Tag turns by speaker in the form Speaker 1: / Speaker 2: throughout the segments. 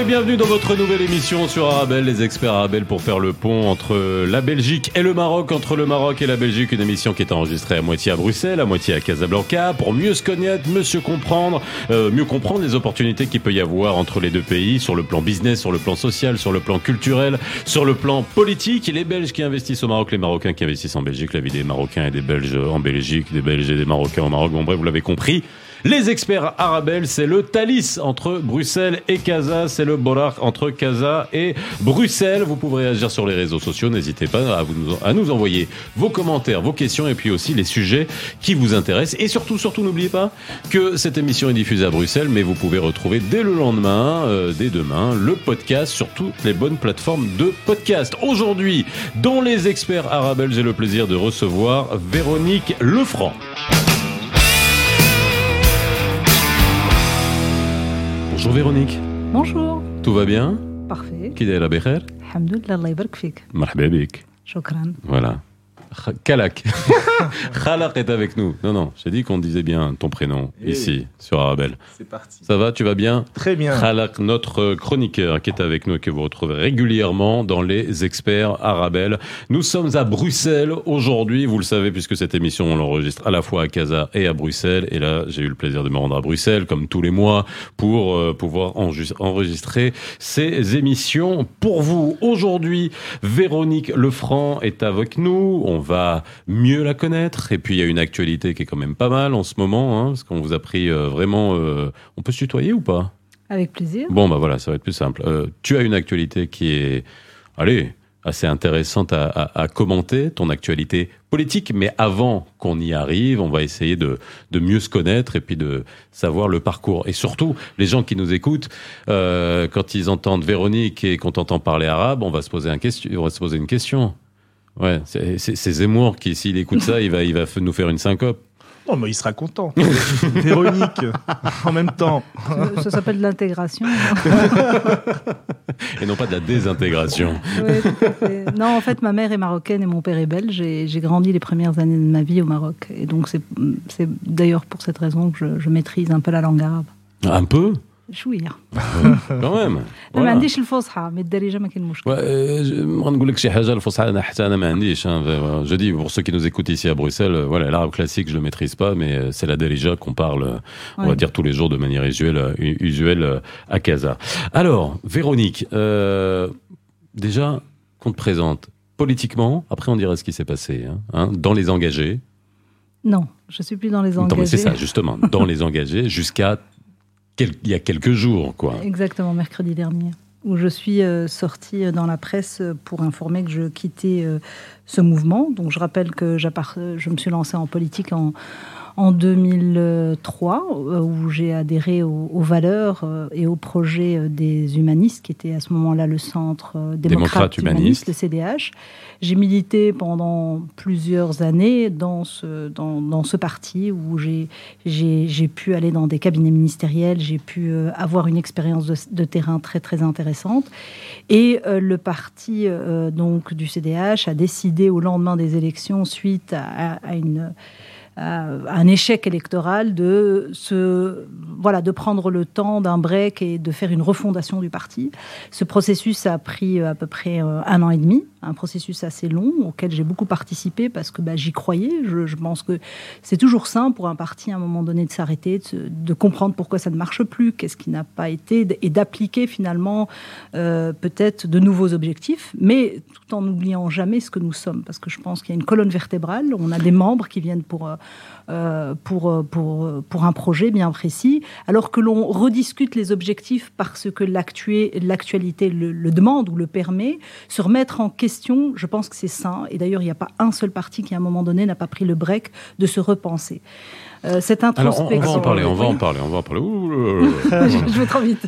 Speaker 1: Et bienvenue dans votre nouvelle émission sur Arabelle, les experts Arabelle pour faire le pont entre la Belgique et le Maroc, entre le Maroc et la Belgique, une émission qui est enregistrée à moitié à Bruxelles, à moitié à Casablanca, pour mieux se connaître, mieux comprendre, euh, mieux comprendre les opportunités qu'il peut y avoir entre les deux pays, sur le plan business, sur le plan social, sur le plan culturel, sur le plan politique. Les Belges qui investissent au Maroc, les Marocains qui investissent en Belgique, la vie des Marocains et des Belges en Belgique, des Belges et des Marocains au Maroc. Bon bref, vous l'avez compris. Les experts Arabelle, c'est le Thalys entre Bruxelles et Casa, c'est le Borak entre Casa et Bruxelles. Vous pouvez réagir sur les réseaux sociaux, n'hésitez pas à, nous envoyer vos commentaires, vos questions et puis aussi les sujets qui vous intéressent. Et surtout, surtout, n'oubliez pas que cette émission est diffusée à Bruxelles, mais vous pouvez retrouver dès le lendemain, euh, dès demain, le podcast sur toutes les bonnes plateformes de podcast. Aujourd'hui, dans les experts Arabelle, j'ai le plaisir de recevoir Véronique Lefranc. Bonjour Véronique.
Speaker 2: Bonjour.
Speaker 1: Tout va bien
Speaker 2: Parfait.
Speaker 1: كده la بخير
Speaker 2: الحمد لله الله يبارك فيك
Speaker 1: مرحبا بك
Speaker 2: شكرا
Speaker 1: Voilà. Kalak. Khalak est avec nous. Non, non, j'ai dit qu'on disait bien ton prénom
Speaker 3: Eh.
Speaker 1: ici, sur Arabelle.
Speaker 3: C'est parti.
Speaker 1: Ça va, tu vas bien
Speaker 3: Très bien.
Speaker 1: Khalak, notre chroniqueur qui est avec nous et que vous retrouvez régulièrement dans les experts Arabelle. Nous sommes à Bruxelles aujourd'hui, vous le savez, puisque cette émission, on l'enregistre à la fois à Casa et à Bruxelles. Et là, j'ai eu le plaisir de me rendre à Bruxelles, comme tous les mois, pour euh, pouvoir enregistrer ces émissions pour vous. Aujourd'hui, Véronique Lefranc est avec nous. On va mieux la connaître. Et puis, il y a une actualité qui est quand même pas mal en ce moment, hein, parce qu'on vous a pris euh, vraiment... euh, on peut se tutoyer ou pas?
Speaker 2: Avec plaisir.
Speaker 1: Bon, bah voilà, ça va être plus simple. Euh, tu as une actualité qui est, allez, assez intéressante à, à- à commenter, ton actualité politique. Mais avant qu'on y arrive, on va essayer de, de mieux se connaître et puis de savoir le parcours. Et surtout, les gens qui nous écoutent, euh, quand ils entendent Véronique et qu'on t'entend parler arabe, on va se poser, un question, on va se poser une question. Ouais, c'est Zemmour qui, s'il écoute ça, il va, il va nous faire une syncope.
Speaker 3: Oh, mais il sera content. Véronique, en même temps.
Speaker 2: Ça, ça s'appelle de l'intégration.
Speaker 1: Et non pas de la désintégration.
Speaker 2: Ouais, tout à fait. Non, en fait, ma mère est marocaine et mon père est belge. Et j'ai grandi les premières années de ma vie au Maroc. Et donc, c'est c'est d'ailleurs pour cette raison que je, je maîtrise un peu la langue arabe.
Speaker 1: Un peu?
Speaker 2: شوية
Speaker 1: Quand même.
Speaker 2: ما
Speaker 1: Voilà.
Speaker 2: عنديش الفصحى من الدارجة ما كاين مشكل
Speaker 1: Ouais, euh, je- ما نقول لك شي حاجه الفصحى انا حتى انا ما عنديش hein. Euh, je dis pour ceux qui nous écoutent ici à Bruxelles euh, voilà l'arabe classique je le maîtrise pas mais euh, c'est la derija qu'on parle euh, on va
Speaker 2: Ouais.
Speaker 1: dire tous les jours de manière usuelle euh, u- usuelle euh, à Casa alors Véronique euh, déjà qu'on te présente politiquement après on dira ce qui s'est passé hein, hein, dans les engagés
Speaker 2: Non, je suis plus dans les
Speaker 1: Non, mais
Speaker 2: engagés.
Speaker 1: c'est ça justement dans les engagés jusqu'à il y a quelques jours quoi
Speaker 2: Exactement, mercredi dernier, où je suis euh, sortie dans la presse pour informer que je quittais euh, ce mouvement. Donc je rappelle que je me suis lancée en politique en, en 2003, euh, où j'ai adhéré aux, aux valeurs euh, et aux projets euh, des humanistes, qui était à ce moment-là le centre démocrate,
Speaker 1: Démocrate humaniste.
Speaker 2: le CDH. J'ai milité pendant plusieurs années dans ce, dans, dans ce parti où j'ai pu aller dans des cabinets ministériels, j'ai pu avoir une expérience de, de terrain très très intéressante. Et euh, le parti euh, donc du CDH a décidé au lendemain des élections, suite à, à une à un échec électoral de se voilà de prendre le temps d'un break et de faire une refondation du parti. Ce processus a pris euh, à peu près euh, un an et demi, un processus assez long auquel j'ai beaucoup participé parce que bah, j'y croyais. Je, pense que c'est toujours sain pour un parti à un moment donné de s'arrêter, de, comprendre pourquoi ça ne marche plus, qu'est-ce qui n'a pas été, et d'appliquer finalement euh, peut-être de nouveaux objectifs, mais tout en n'oubliant jamais ce que nous sommes, parce que je pense qu'il y a une colonne vertébrale, on a des membres qui viennent pour, euh, euh, pour, euh, pour, euh, pour un projet bien précis, alors que l'on rediscute les objectifs parce que l'actu- l'actualité le demande ou le permet, se remettre en question, je pense que c'est sain, et d'ailleurs il n'y a pas un seul parti qui à un moment donné n'a pas pris le break de se repenser. Euh, cette introspection.
Speaker 1: Alors, on, va en parler, on va en parler, on va en parler.
Speaker 2: je vais trop vite.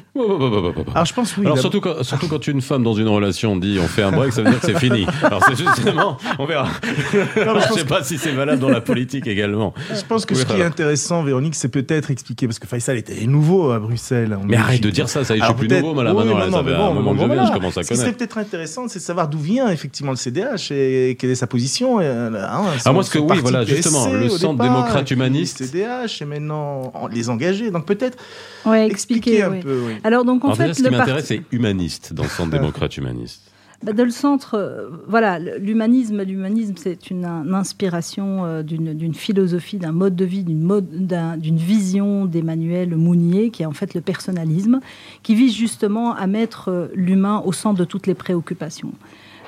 Speaker 3: Alors, je pense oui.
Speaker 1: Alors, surtout quand, surtout quand une femme dans une relation dit on fait un break, ça veut dire que c'est fini. Alors, c'est justement, on verra. Non, je ne sais pas si c'est valable dans la politique également.
Speaker 3: Je pense que ce qui est intéressant, Véronique, c'est peut-être expliquer, parce que Faisal était nouveau à Bruxelles.
Speaker 1: Mais arrête de dire ça, ça y est, je suis plus nouveau, madame. Oui, non, ça fait un moment que je viens, je commence à connaître. Ce qui
Speaker 3: serait peut-être intéressant, c'est de savoir d'où vient effectivement le CDH et quelle est sa position.
Speaker 1: Hein, ah, moi, ce que oui, voilà, justement, le Centre démocrate humaniste.
Speaker 3: Le CDH et maintenant les engager. Donc peut-être
Speaker 2: ouais, expliquer, un peu. Alors donc en fait,
Speaker 1: ce qui m'intéresse, c'est humaniste dans le Centre démocrate humaniste.
Speaker 2: Bah, dans le centre, euh, voilà, l'humanisme, l'humanisme, c'est une, inspiration euh, d'une philosophie, d'un mode de vie, d'une vision d'Emmanuel Mounier, qui est en fait le personnalisme, qui vise justement à mettre euh, l'humain au centre de toutes les préoccupations.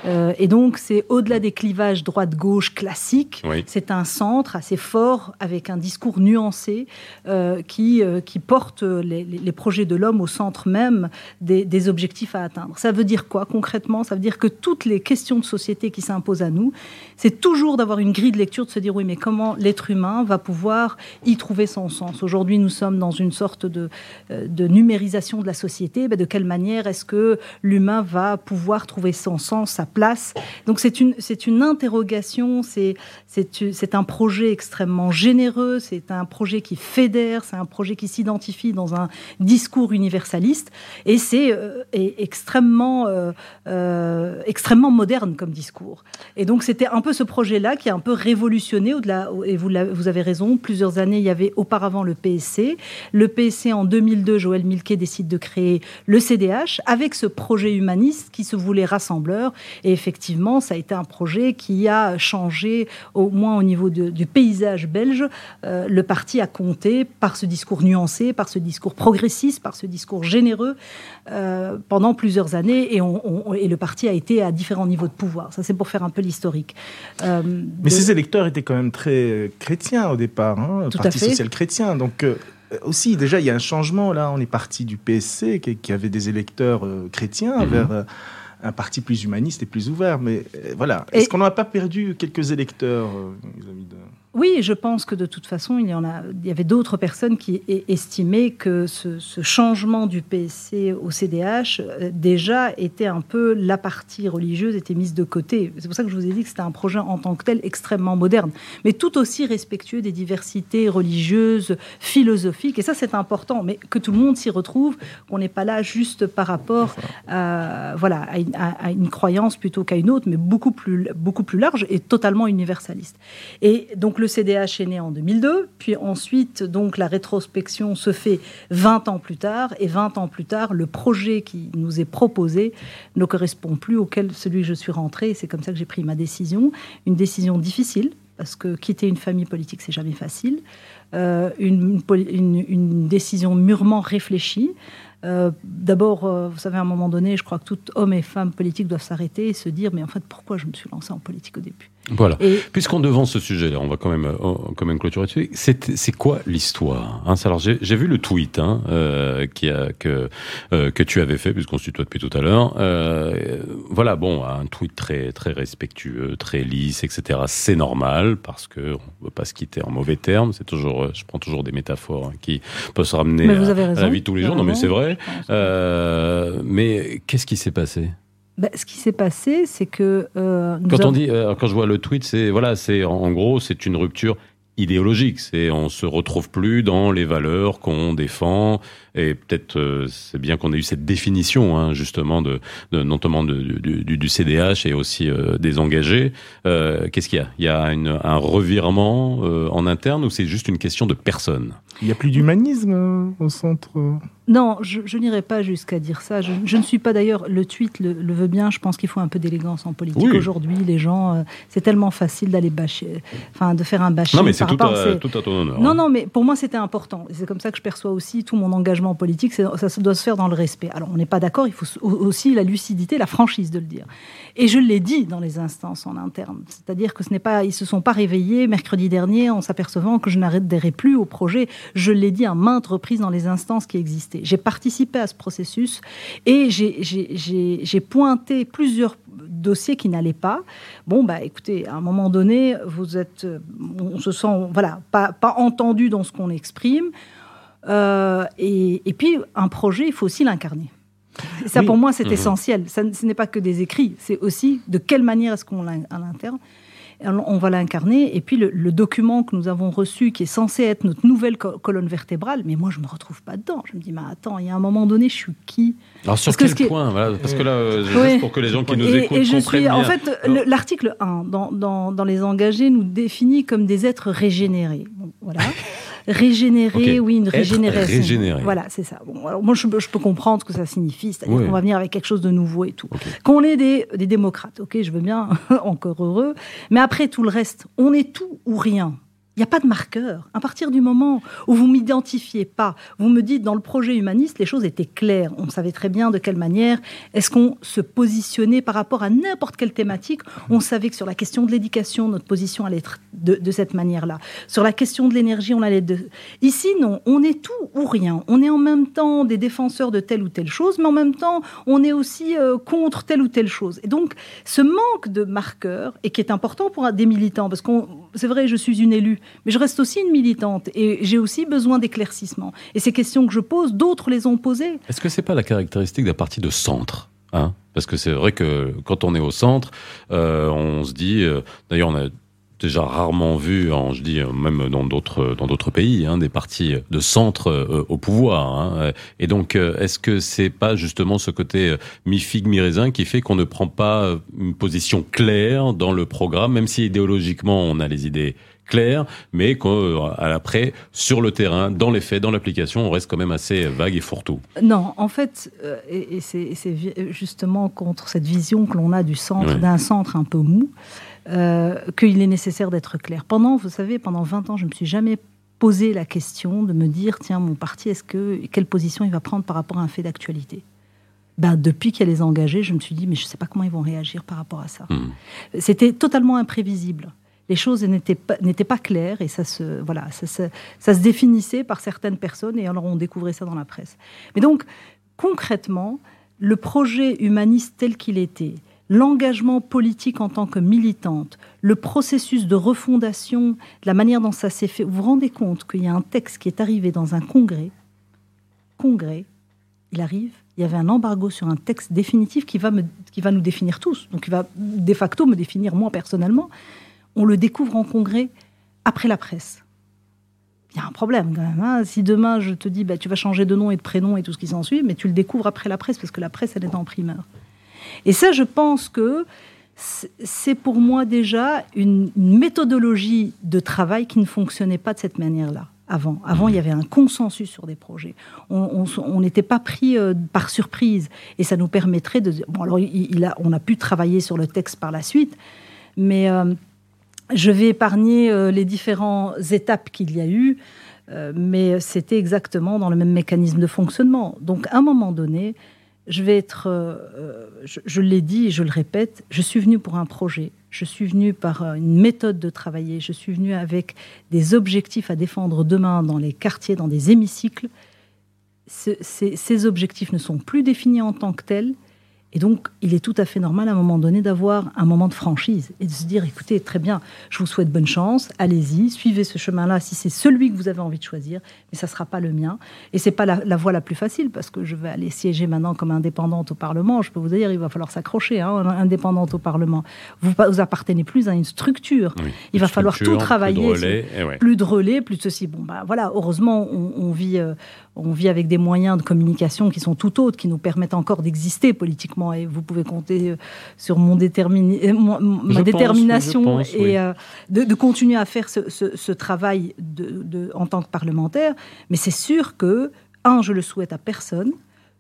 Speaker 2: Euh, et donc, c'est au-delà des clivages droite-gauche classiques. C'est un centre assez fort avec un discours nuancé euh, qui, euh, qui porte les, les, projets de l'homme au centre même des, des, objectifs à atteindre. Ça veut dire quoi concrètement? Ça veut dire que toutes les questions de société qui s'imposent à nous, c'est toujours d'avoir une grille de lecture, de se dire oui, mais comment l'être humain va pouvoir y trouver son sens? Aujourd'hui, nous sommes dans une sorte de, de numérisation de la société. Ben, de quelle manière est-ce que l'humain va pouvoir trouver son sens, sa Donc c'est une, c'est une interrogation, c'est, c'est, un projet extrêmement généreux, c'est un projet qui fédère, c'est un projet qui s'identifie dans un discours universaliste, et c'est euh, extrêmement, euh, euh, extrêmement moderne comme discours. Et donc c'était un peu ce projet-là qui a un peu révolutionné au-delà, et vous, vous avez raison, plusieurs années, il y avait auparavant le PSC. Le PSC, en 2002, Joël Milquet décide de créer le CDH avec ce projet humaniste qui se voulait rassembleur et effectivement, ça a été un projet qui a changé, au moins au niveau du paysage belge. Euh, le parti a compté par ce discours nuancé, par ce discours progressiste, par ce discours généreux euh, pendant plusieurs années. Et, et, le parti a été à différents niveaux de pouvoir. Ça, c'est pour faire un peu l'historique.
Speaker 3: Euh, Mais ces électeurs étaient quand même très chrétiens au départ, hein,
Speaker 2: Tout
Speaker 3: Parti social chrétien. Donc aussi, déjà, il y a un changement. Là, on est parti du PSC, qui, avait des électeurs chrétiens, mhm. vers un parti plus humaniste et plus ouvert. Mais euh, voilà, est-ce qu'on n'a pas perdu quelques électeurs, euh, amis de...
Speaker 2: Oui, je pense que de toute façon, il y, en a, il y avait d'autres personnes qui estimaient que ce, changement du PSC au CDH euh, déjà était un peu la partie religieuse était mise de côté. C'est pour ça que je vous ai dit que c'était un projet en tant que tel extrêmement moderne, mais tout aussi respectueux des diversités religieuses, philosophiques. Et ça, c'est important, mais que tout le monde s'y retrouve, qu'on n'est pas là juste par rapport à, voilà, à, une, à une croyance plutôt qu'à une autre, mais beaucoup plus, beaucoup plus large et totalement universaliste. Et donc, le CDH est né en 2002, puis ensuite, donc, la rétrospection se fait 20 ans plus tard, et 20 ans plus tard, le projet qui nous est proposé ne correspond plus auquel celui que je suis rentré, c'est comme ça que j'ai pris ma décision. Une décision difficile, parce que quitter une famille politique, c'est jamais facile. Euh, une, une, décision mûrement réfléchie. Euh, d'abord, euh, vous savez, à un moment donné, je crois que tout homme et femme politique doivent s'arrêter et se dire, mais en fait, pourquoi je me suis lancé en politique au début?
Speaker 1: Voilà. Puisqu'on devance ce sujet-là, on va quand même, euh, quand même clôturer dessus. C'est quoi l'histoire hein? Alors j'ai vu le tweet hein, euh, qui a, que euh, que tu avais fait, puisqu'on se tutoie depuis tout à l'heure. Euh, voilà, bon, un tweet très très respectueux, très lisse, etc. C'est normal parce que on veut pas se quitter en mauvais termes. C'est toujours, je prends toujours des métaphores hein, qui peuvent se ramener à, à, la vie de tous les jours. Non, mais c'est vrai. mais qu'est-ce qui s'est passé?
Speaker 2: Bah, ce qui s'est passé, c'est que
Speaker 1: euh, quand on dit, euh, quand je vois le tweet, c'est voilà, c'est en gros, c'est une rupture idéologique. C'est on se retrouve plus dans les valeurs qu'on défend. Et peut-être euh, c'est bien qu'on ait eu cette définition hein, justement de, de notamment de, du, du, CDH et aussi euh, des engagés. Euh, Qu'est-ce qu'il y a? Il y a une, un revirement euh, en interne ou c'est juste une question de personne?
Speaker 3: Il n'y a plus d'humanisme au centre
Speaker 2: non, je, je n'irai pas jusqu'à dire ça. Je, je, ne suis pas d'ailleurs, le tweet le, le, veut bien, je pense qu'il faut un peu d'élégance en politique. Aujourd'hui, les gens, c'est tellement facile d'aller bâcher, enfin de faire un bâcher.
Speaker 1: Non, mais c'est tout, tout, à ton honneur.
Speaker 2: Non, hein. non, mais pour moi, c'était important. C'est comme ça que je perçois aussi tout mon engagement politique. Ça doit se faire dans le respect. Alors, on n'est pas d'accord, il faut aussi la lucidité, la franchise de le dire. Et je l'ai dit dans les instances en interne. C'est-à-dire que ce n'est pas, ils se sont pas réveillés mercredi dernier en s'apercevant que je n'adhérais plus au projet. Je l'ai dit à maintes reprises dans les instances qui existaient. J'ai participé à ce processus et j'ai pointé plusieurs dossiers qui n'allaient pas. Bon, bah écoutez, à un moment donné, vous êtes, on se sent, voilà, pas, pas entendu dans ce qu'on exprime. Euh, et, puis, un projet, il faut aussi l'incarner. Ça, pour moi, c'est mhm. essentiel. Ça, ce n'est pas que des écrits, c'est aussi de quelle manière est-ce qu'on l'interne on va l'incarner. Et puis le, document que nous avons reçu, qui est censé être notre nouvelle colonne vertébrale, mais moi je me retrouve pas dedans. Je me dis, mais attends, il y a un moment donné, je suis qui?
Speaker 1: Alors sur quel point Parce que là, euh, juste pour que les gens qui nous écoutent et je suis,
Speaker 2: En fait, l'article 1 dans, dans, dans, les engagés nous définit comme des êtres régénérés. voilà. Régénérer, oui, une régénération. Voilà, c'est ça. Bon, alors moi, je, peux comprendre ce que ça signifie, c'est-à-dire qu'on va venir avec quelque chose de nouveau et tout. Qu'on est des, des démocrates, ok, je veux bien, encore heureux. Mais après tout le reste, on est tout ou rien. Il n'y a pas de marqueur. À partir du moment où vous m'identifiez pas, vous me dites dans le projet humaniste, les choses étaient claires. On savait très bien de quelle manière est-ce qu'on se positionnait par rapport à n'importe quelle thématique. On savait que sur la question de l'éducation, notre position allait être de, cette manière-là. Sur la question de l'énergie, on allait de... Ici, non. On est tout ou rien. On est en même temps des défenseurs de telle ou telle chose, mais en même temps, on est aussi euh, contre telle ou telle chose. Et donc, ce manque de marqueur, et qui est important pour des militants, parce que c'est vrai, je suis une élue, mais je reste aussi une militante et j'ai aussi besoin d'éclaircissement. Et ces questions que je pose, d'autres les ont posées.
Speaker 1: Est-ce que c'est pas la caractéristique d'un parti de centre hein? Parce que c'est vrai que quand on est au centre, euh, on se dit. Euh, d'ailleurs, on a déjà rarement vu, en, je dis même dans d'autres dans d'autres pays, hein, des partis de centre euh, au pouvoir. Hein. Et donc, est-ce que c'est pas justement ce côté mi figue mi raisin qui fait qu'on ne prend pas une position claire dans le programme, même si idéologiquement on a les idées clair, mais qu'après, sur le terrain, dans les faits, dans l'application, on reste quand même assez vague et fourre-tout?
Speaker 2: Non, en fait, euh, et, c'est justement contre cette vision que l'on a du centre, d'un centre un peu mou, euh, qu'il est nécessaire d'être clair. Pendant, vous savez, pendant 20 ans, je ne me suis jamais posé la question de me dire, tiens, mon parti, est-ce que quelle position il va prendre par rapport à un fait d'actualité? Ben, depuis qu'elle est engagée, je me suis dit, mais je ne sais pas comment ils vont réagir par rapport à ça. Hmm. C'était totalement imprévisible les choses n'étaient pas, pas, claires et ça se, voilà, ça, ça, se définissait par certaines personnes et alors on découvrait ça dans la presse. Mais donc, concrètement, le projet humaniste tel qu'il était, l'engagement politique en tant que militante, le processus de refondation, la manière dont ça s'est fait, vous vous rendez compte qu'il y a un texte qui est arrivé dans un congrès, congrès, il arrive, il y avait un embargo sur un texte définitif qui va, me, qui va nous définir tous, donc qui va de facto me définir moi personnellement, on le découvre en congrès après la presse. Il y a un problème quand même. Hein. Si demain je te dis bah, tu vas changer de nom et de prénom et tout ce qui s'ensuit, mais tu le découvres après la presse parce que la presse elle est en primeur. Et ça, je pense que c'est pour moi déjà une méthodologie de travail qui ne fonctionnait pas de cette manière-là avant. Avant, il y avait un consensus sur des projets. On n'était pas pris euh, par surprise. Et ça nous permettrait de... Bon, alors, on a pu travailler sur le texte par la suite, mais... Euh, je vais épargner euh, les différentes étapes qu'il y a eu, mais c'était exactement dans le même mécanisme de fonctionnement. Donc, à un moment donné, je vais être, euh, je, l'ai dit et je le répète, je suis venu pour un projet, je suis venu par une méthode de travailler, je suis venu avec des objectifs à défendre demain dans les quartiers, dans des hémicycles. ces objectifs ne sont plus définis en tant que tels. Et donc, il est tout à fait normal à un moment donné d'avoir un moment de franchise et de se dire, écoutez, très bien, je vous souhaite bonne chance, allez-y, suivez ce chemin-là si c'est celui que vous avez envie de choisir, mais ça ne sera pas le mien. Et c'est pas la, voie la plus facile parce que je vais aller siéger maintenant comme indépendante au Parlement. Je peux vous dire, il va falloir s'accrocher, hein, indépendante au Parlement. Vous, vous appartenez plus à une structure. il va falloir tout travailler. Plus de relais, plus de relais, plus de ceci. Bon, bah voilà, heureusement, on, vit, euh, on vit avec des moyens de communication qui sont tout autres, qui nous permettent encore d'exister politiquement. Et vous pouvez compter euh, sur mon ma détermination et de, continuer à faire ce, travail de, en tant que parlementaire. Mais c'est sûr que, un, je le souhaite à personne.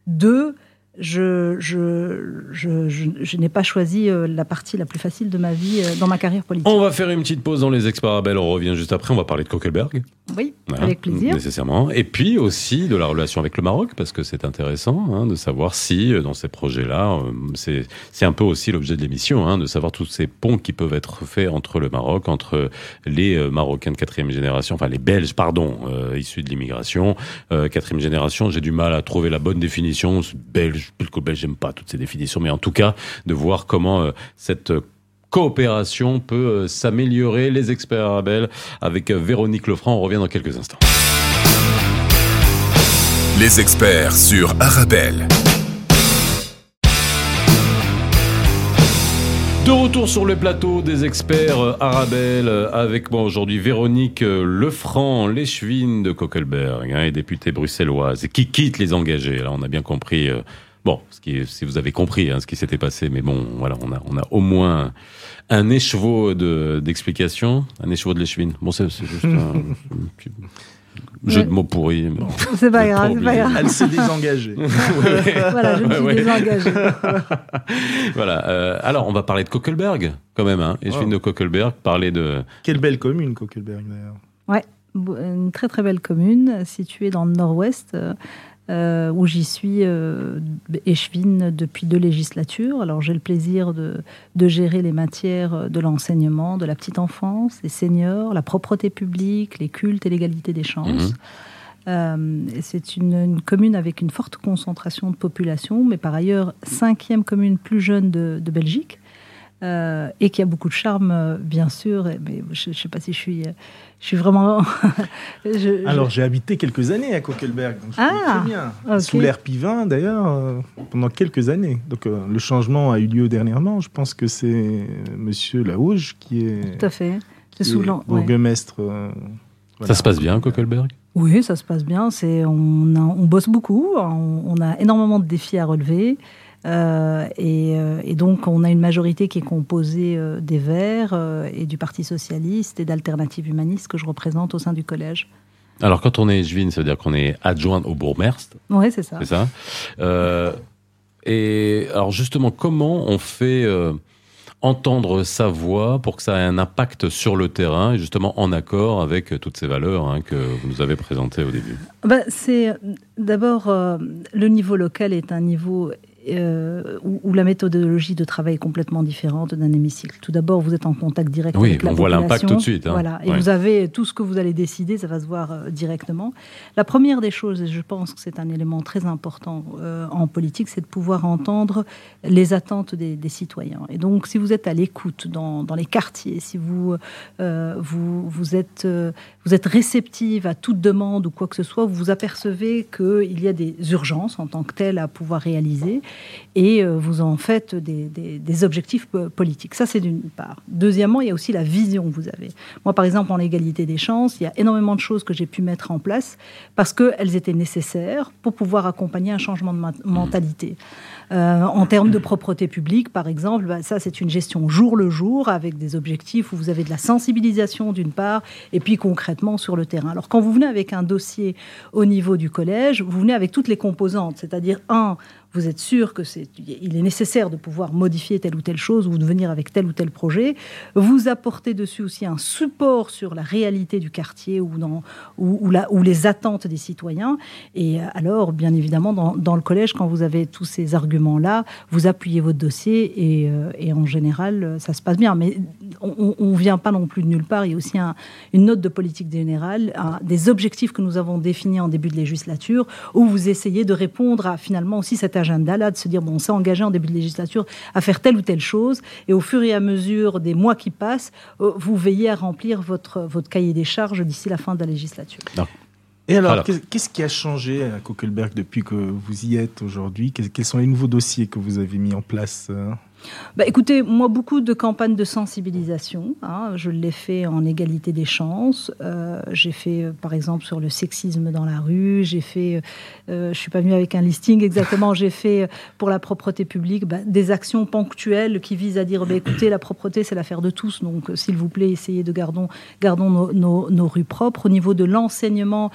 Speaker 2: Deux, je, je, je, je, n'ai pas choisi euh, la partie la plus facile de ma vie euh, dans ma carrière politique.
Speaker 1: On va faire une petite pause dans les Exparabelles, on revient juste après, on va parler de Kokelberg.
Speaker 2: Oui, avec plaisir.
Speaker 1: Nécessairement. Et puis aussi de la relation avec le Maroc, parce que c'est intéressant hein, de savoir si, euh, dans ces projets-là, c'est un peu aussi l'objet de l'émission, hein, de savoir tous ces ponts qui peuvent être faits entre le Maroc, entre les Marocains de quatrième génération, enfin les Belges, pardon, issus de l'immigration. quatrième génération, j'ai du mal à trouver la bonne définition. Belge, code belge, j'aime pas toutes ces définitions, mais en tout cas, de voir comment cette coopération peut s'améliorer. Les experts Arabelle avec Véronique Lefranc. On revient dans quelques instants.
Speaker 4: Les experts sur Arabelle.
Speaker 1: De retour sur le plateau des experts euh, Arabelle euh, avec moi aujourd'hui Véronique euh, Lefranc, l'échevine de Coquelberg hein, et députée bruxelloise qui quitte les engagés. Là, on a bien compris. Bon, ce qui, si vous avez compris hein, ce qui s'était passé, mais bon, voilà, on a, on a au moins un écheveau d'explication, un écheveau de l'échevine. Bon, c'est juste un, Jeu de mots pourris.
Speaker 2: C'est pas grave, c'est pas grave.
Speaker 3: Elle s'est désengagée.
Speaker 2: voilà, je me suis désengagée.
Speaker 1: voilà. Euh, alors, on va parler de Kokelberg, quand même. Hein. Et je viens de Kokelberg, parler de.
Speaker 3: Quelle belle commune, Kokelberg, d'ailleurs.
Speaker 2: Ouais, une très très belle commune située dans le nord-ouest. Euh, euh, où j'y suis euh, échevine depuis deux législatures. Alors j'ai le plaisir de, de, gérer les matières de l'enseignement, de la petite enfance, les seniors, la propreté publique, les cultes et l'égalité des chances. Mhm. Euh, c'est une, commune avec une forte concentration de population, mais par ailleurs cinquième commune plus jeune de, de Belgique. Euh, et qui a beaucoup de charme, euh, bien sûr. Mais je ne sais pas si je suis, je suis vraiment.
Speaker 3: Alors, j'ai habité quelques années à Kokelberg, donc je ah, très bien. Sous l'ère Pivin, d'ailleurs, euh, pendant quelques années. Donc, le changement a eu lieu dernièrement. Je pense que c'est Monsieur Lahouge qui est.
Speaker 2: Tout à fait. C'est sous
Speaker 3: bourgmestre.
Speaker 1: Ça se passe bien, Kokelberg
Speaker 2: Oui, ça se passe bien. C'est, on, on bosse beaucoup. on, a énormément de défis à relever. Euh, euh, et, donc, on a une majorité qui est composée euh, des Verts et du Parti socialiste et d'Alternative humaniste que je représente au sein du collège.
Speaker 1: Alors, quand on est juin, ça veut dire qu'on est adjoint au bourgmestre
Speaker 2: Oui, c'est ça.
Speaker 1: C'est ça. et alors, justement, comment on fait entendre sa voix pour que ça ait un impact sur le terrain justement en accord avec toutes ces valeurs hein, que vous nous avez présentées au début?
Speaker 2: Bah, C'est d'abord le niveau local est un niveau euh, où, la méthodologie de travail est complètement différente d'un hémicycle. Tout d'abord, vous êtes en contact direct avec la population.
Speaker 1: Oui, on voit l'impact tout de suite. Hein.
Speaker 2: Voilà, et vous avez tout ce que vous allez décider, ça va se voir euh, directement. La première des choses, et je pense que c'est un élément très important euh, en politique, c'est de pouvoir entendre les attentes des, citoyens. Et donc, si vous êtes à l'écoute dans, dans, les quartiers, si vous, vous, vous, êtes, vous êtes réceptive à toute demande ou quoi que ce soit, vous vous apercevez qu'il y a des urgences en tant que telles à pouvoir réaliser et euh, vous en faites des, objectifs politiques. Ça, c'est d'une part. Deuxièmement, il y a aussi la vision que vous avez. Moi, par exemple, en l'égalité des chances, il y a énormément de choses que j'ai pu mettre en place parce qu'elles étaient nécessaires pour pouvoir accompagner un changement de mentalité. Euh, en termes de propreté publique, par exemple, bah, ça c'est une gestion jour le jour avec des objectifs où vous avez de la sensibilisation d'une part et puis concrètement sur le terrain. Alors quand vous venez avec un dossier au niveau du collège, vous venez avec toutes les composantes, c'est-à-dire un, vous êtes sûr que c'est, il est nécessaire de pouvoir modifier telle ou telle chose ou de venir avec tel ou tel projet. Vous apportez dessus aussi un support sur la réalité du quartier ou, dans, ou, ou les attentes des citoyens. Et alors, bien évidemment, dans, le collège, quand vous avez tous ces arguments-là, vous appuyez votre dossier et, euh, en général, ça se passe bien. Mais on ne vient pas non plus de nulle part. Il y a aussi un, une note de politique générale, des objectifs que nous avons définis en début de législature, où vous essayez de répondre à finalement aussi cet agenda-là, de se dire, bon, on s'est engagé en début de législature à faire telle ou telle chose, et au fur et à mesure des mois qui passent, euh, vous veillez à remplir votre, votre cahier des charges d'ici la fin de la législature.
Speaker 3: Et alors, qu'est-ce qui a changé à Kokelberg depuis que vous y êtes aujourd'hui? Quels sont les nouveaux dossiers que vous avez mis en place euh?
Speaker 2: Bah, écoutez, moi, beaucoup de campagnes de sensibilisation. Hein, je l'ai fait en égalité des chances. Euh, j'ai fait, euh, par exemple, sur le sexisme dans la rue. J'ai fait, euh, je suis pas venue avec un listing exactement. j'ai fait pour la propreté publique bah, des actions ponctuelles qui visent à dire, bah, écoutez, la propreté, c'est l'affaire de tous. Donc, s'il vous plaît, essayez de gardons, gardons nos, nos, rues propres. Au niveau de l'enseignement,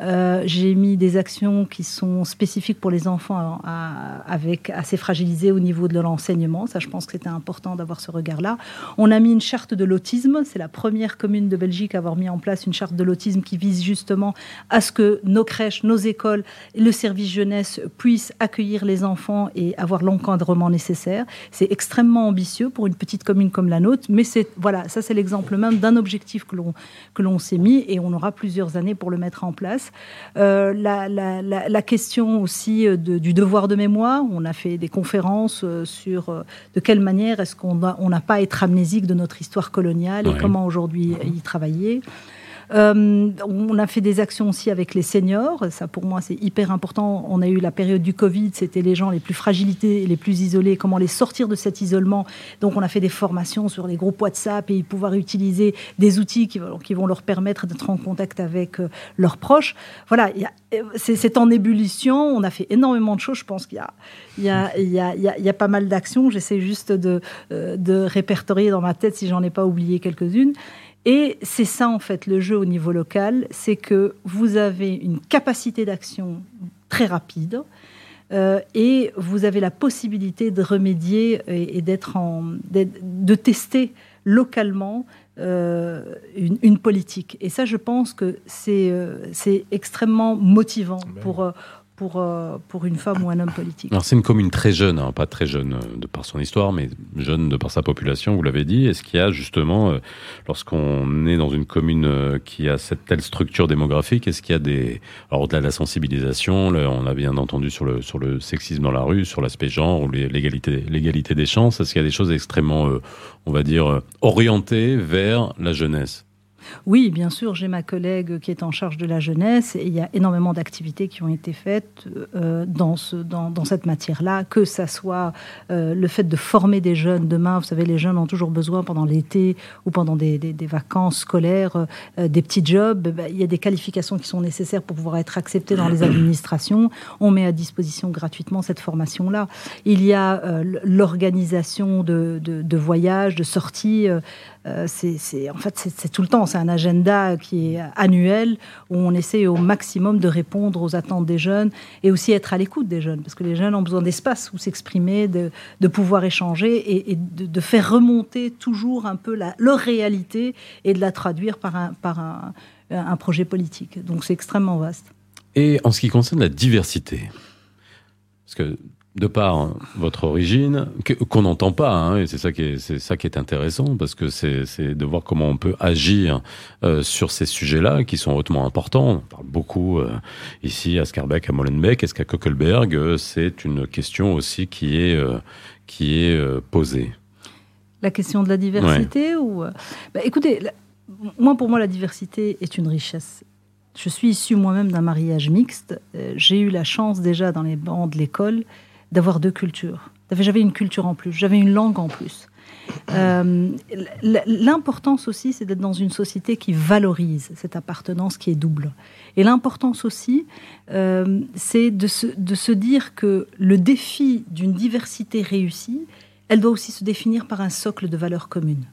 Speaker 2: j'ai mis des actions qui sont spécifiques pour les enfants avec assez fragilisés au niveau de l'enseignement Ça, je pense que c'était important d'avoir ce regard-là. On a mis une charte de l'autisme. C'est la première commune de Belgique à avoir mis en place une charte de l'autisme qui vise justement à ce que nos crèches, nos écoles, le service jeunesse puissent accueillir les enfants et avoir l'encadrement nécessaire. C'est extrêmement ambitieux pour une petite commune comme la nôtre, mais voilà, ça c'est l'exemple même d'un objectif que l'on que l'on s'est mis et on aura plusieurs années pour le mettre en place. Euh, la, question aussi euh, du devoir de mémoire, on a fait des conférences euh, sur de quelle manière est-ce qu'on n'a pas à être amnésique de notre histoire coloniale et comment aujourd'hui y travailler. Euh, on a fait des actions aussi avec les seniors. Ça, pour moi, c'est hyper important. On a eu la période du Covid. C'était les gens les plus fragilités, les plus isolés. Comment les sortir de cet isolement? Donc, on a fait des formations sur les groupes WhatsApp et pouvoir utiliser des outils qui, vont leur permettre d'être en contact avec euh, leurs proches. Voilà, c'est en ébullition. On a fait énormément de choses. Je pense qu'il y a, il y, a, il y, a, pas mal d'actions. J'essaie juste de, euh, de répertorier dans ma tête si j'en ai pas oublié quelques-unes. Et c'est ça, en fait, le jeu au niveau local, c'est que vous avez une capacité d'action très rapide. Euh, et vous avez la possibilité de remédier et, d'être en, de tester localement euh, une, politique. Et ça, je pense que c'est euh, extrêmement motivant ben pour, pour, euh, pour une femme ou un homme politique.
Speaker 1: Alors c'est une commune très jeune, hein, pas très jeune euh, de par son histoire, mais jeune de par sa population, vous l'avez dit. Est-ce qu'il y a justement, euh, lorsqu'on est dans une commune qui a cette telle structure démographique, est-ce qu'il y a des... Alors au-delà de la sensibilisation, on a bien entendu sur le, sur le sexisme dans la rue, sur l'aspect genre ou l'égalité, l'égalité des chances, est-ce qu'il y a des choses extrêmement, on va dire, orientées vers la jeunesse?
Speaker 2: Oui, bien sûr, j'ai ma collègue qui est en charge de la jeunesse et il y a énormément d'activités qui ont été faites euh, dans, ce, dans, cette matière-là, que ça soit euh, le fait de former des jeunes. Demain, vous savez, les jeunes ont toujours besoin pendant l'été ou pendant des, vacances scolaires, euh, des petits jobs. Ben, il y a des qualifications qui sont nécessaires pour pouvoir être acceptés dans les administrations. On met à disposition gratuitement cette formation-là. Il y a l'organisation de, voyages, de sorties. C'est en fait, c'est tout le temps c'est un agenda qui est annuel où on essaie au maximum de répondre aux attentes des jeunes et aussi être à l'écoute des jeunes parce que les jeunes ont besoin d'espace où s'exprimer, de, pouvoir échanger et, de, faire remonter toujours un peu leur réalité et de la traduire par un, un projet politique. Donc c'est extrêmement vaste.
Speaker 1: Et en ce qui concerne la diversité, parce que de par votre origine, qu'on n'entend pas, hein, et c'est ça qui est, c'est ça qui est intéressant, parce que c'est, de voir comment on peut agir euh, sur ces sujets-là, qui sont hautement importants. On parle beaucoup euh, ici à Scarbeck, à Molenbeek, est-ce qu'à Kokelberg, euh, c'est une question aussi qui est, qui est posée?
Speaker 2: La question de la diversité ou bah, Écoutez, moi pour moi la diversité est une richesse. Je suis issue moi-même d'un mariage mixte. J'ai eu la chance déjà dans les bancs de l'école d'avoir deux cultures. J'avais une culture en plus, j'avais une langue en plus. Euh, l'importance aussi, c'est d'être dans une société qui valorise cette appartenance qui est double. Et l'importance aussi, euh, c'est de se, de se dire que le défi d'une diversité réussie, elle doit aussi se définir par un socle de valeurs communes.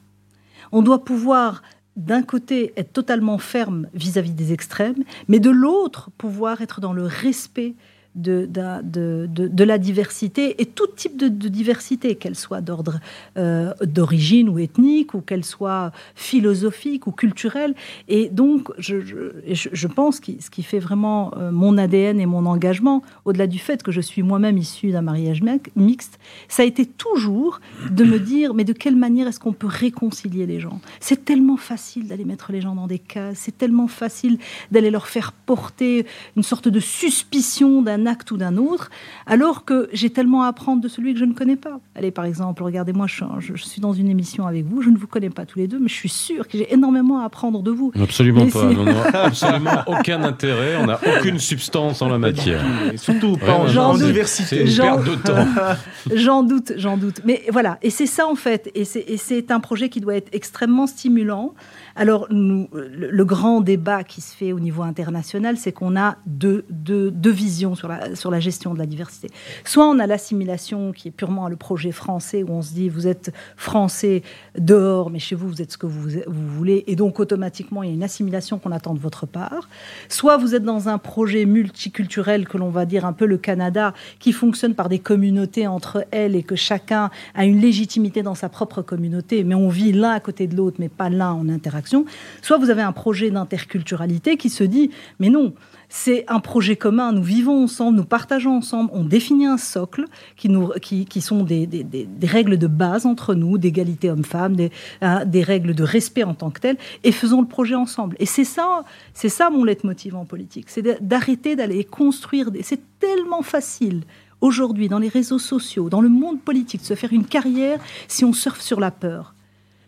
Speaker 2: On doit pouvoir d'un côté être totalement ferme vis-à-vis des extrêmes, mais de l'autre pouvoir être dans le respect de, de, de, la diversité et tout type de, diversité, qu'elle soit d'ordre euh, d'origine ou ethnique, ou qu'elle soit philosophique ou culturelle. Et donc, je, je, pense que ce qui fait vraiment euh, mon ADN et mon engagement, au-delà du fait que je suis moi-même issue d'un mariage mixte, ça a été toujours de me dire, mais de quelle manière est-ce qu'on peut réconcilier les gens? C'est tellement facile d'aller mettre les gens dans des cases, c'est tellement facile d'aller leur faire porter une sorte de suspicion d'un acte ou d'un autre, alors que j'ai tellement à apprendre de celui que je ne connais pas. Allez, par exemple, regardez-moi, je, suis dans une émission avec vous, je ne vous connais pas tous les deux, mais je suis sûre que j'ai énormément à apprendre de vous.
Speaker 1: Absolument pas, non, absolument aucun intérêt, on n'a aucune substance en la matière.
Speaker 3: Et surtout pas en, diversité.
Speaker 1: J'en de temps.
Speaker 2: j'en doute, j'en doute. Mais voilà, et c'est ça en fait, et c'est un projet qui doit être extrêmement stimulant. Alors, nous, le, grand débat qui se fait au niveau international, c'est qu'on a deux, deux, deux visions sur la la, sur la gestion de la diversité. Soit on a l'assimilation qui est purement le projet français où on se dit vous êtes français dehors, mais chez vous vous êtes ce que vous, vous voulez, et donc automatiquement il y a une assimilation qu'on attend de votre part. Soit vous êtes dans un projet multiculturel que l'on va dire un peu le Canada, qui fonctionne par des communautés entre elles et que chacun a une légitimité dans sa propre communauté, mais on vit l'un à côté de l'autre, mais pas l'un en interaction. Soit vous avez un projet d'interculturalité qui se dit mais non, c'est un projet commun, nous vivons ensemble, nous partageons ensemble, on définit un socle qui, nous, qui, qui sont des, des, des, règles de base entre nous, d'égalité homme-femme, des, hein, des, règles de respect en tant que tel, et faisons le projet ensemble. Et c'est ça, c'est ça mon leitmotiv en politique, c'est d'arrêter d'aller construire. C'est tellement facile aujourd'hui dans les réseaux sociaux, dans le monde politique, de se faire une carrière si on surfe sur la peur.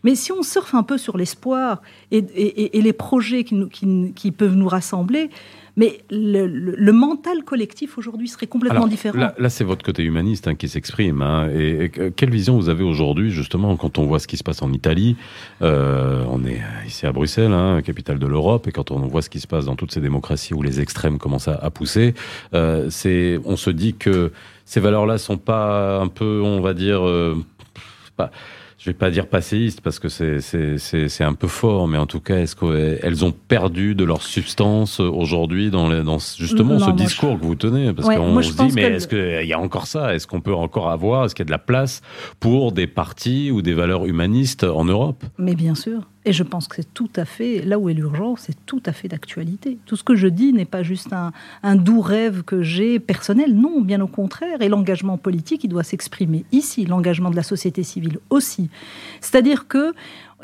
Speaker 2: Mais si on surfe un peu sur l'espoir et, les projets qui, qui peuvent nous rassembler, mais le, le, le mental collectif aujourd'hui serait complètement
Speaker 1: Alors,
Speaker 2: différent.
Speaker 1: Là, là c'est votre côté humaniste hein, qui s'exprime. Hein. Et, et, quelle vision vous avez aujourd'hui, justement, quand on voit ce qui se passe en Italie euh, On est ici à Bruxelles, hein, capitale de l'Europe, et quand on voit ce qui se passe dans toutes ces démocraties où les extrêmes commencent à, à pousser, euh, on se dit que ces valeurs-là sont pas un peu, on va dire, euh, pas je vais pas dire passéiste parce que c'est un peu fort, mais en tout cas, est-ce qu'elles ont perdu de leur substance aujourd'hui dans, les, dans justement non, ce discours je... que vous tenez? Parce ouais, qu'on se dit, mais est-ce qu'il y a encore ça? Est-ce qu'on peut encore avoir Est-ce qu'il y a de la place pour des partis ou des valeurs humanistes en Europe?
Speaker 2: Mais bien sûr. Et je pense que c'est tout à fait, là où est l'urgence, c'est tout à fait d'actualité. Tout ce que je dis n'est pas juste un, doux rêve que j'ai personnel, non, bien au contraire. Et l'engagement politique, il doit s'exprimer ici, l'engagement de la société civile aussi. C'est-à-dire que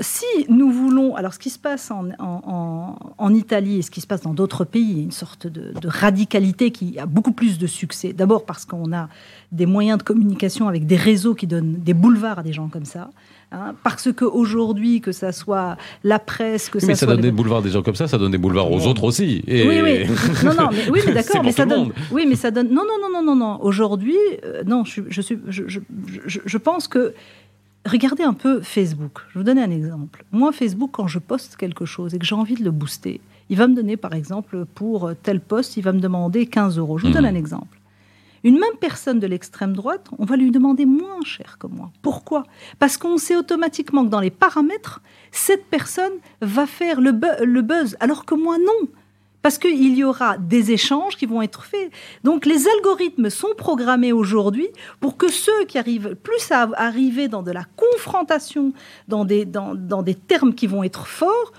Speaker 2: si nous voulons, alors ce qui se passe en Italie et ce qui se passe dans d'autres pays, une sorte de, de, radicalité qui a beaucoup plus de succès. D'abord parce qu'on a des moyens de communication avec des réseaux qui donnent des boulevards à des gens comme ça. Hein, parce qu'aujourd'hui, que ça soit la presse, que
Speaker 1: oui, ça mais ça
Speaker 2: soit
Speaker 1: donne des boulevards des gens comme ça, ça donne des boulevards aux autres aussi.
Speaker 2: Et... Oui, oui, non, non, mais, oui, mais d'accord, mais ça donne. Oui, mais ça donne. Non, non, non, non, non, non. Aujourd'hui, euh, non, je, je, suis, je, je, je pense que regardez un peu Facebook. Je vais vous donner un exemple. Moi, Facebook, quand je poste quelque chose et que j'ai envie de le booster, il va me donner, par exemple, pour tel poste, il va me demander 15 euros. Je vous mmh. donne un exemple. Une même personne de l'extrême droite, on va lui demander moins cher que moi. Pourquoi? Parce qu'on sait automatiquement que dans les paramètres, cette personne va faire le, bu le buzz, alors que moi non. Parce qu'il y aura des échanges qui vont être faits. Donc les algorithmes sont programmés aujourd'hui pour que ceux qui arrivent plus à arriver dans de la confrontation, dans des, dans, dans des termes qui vont être forts,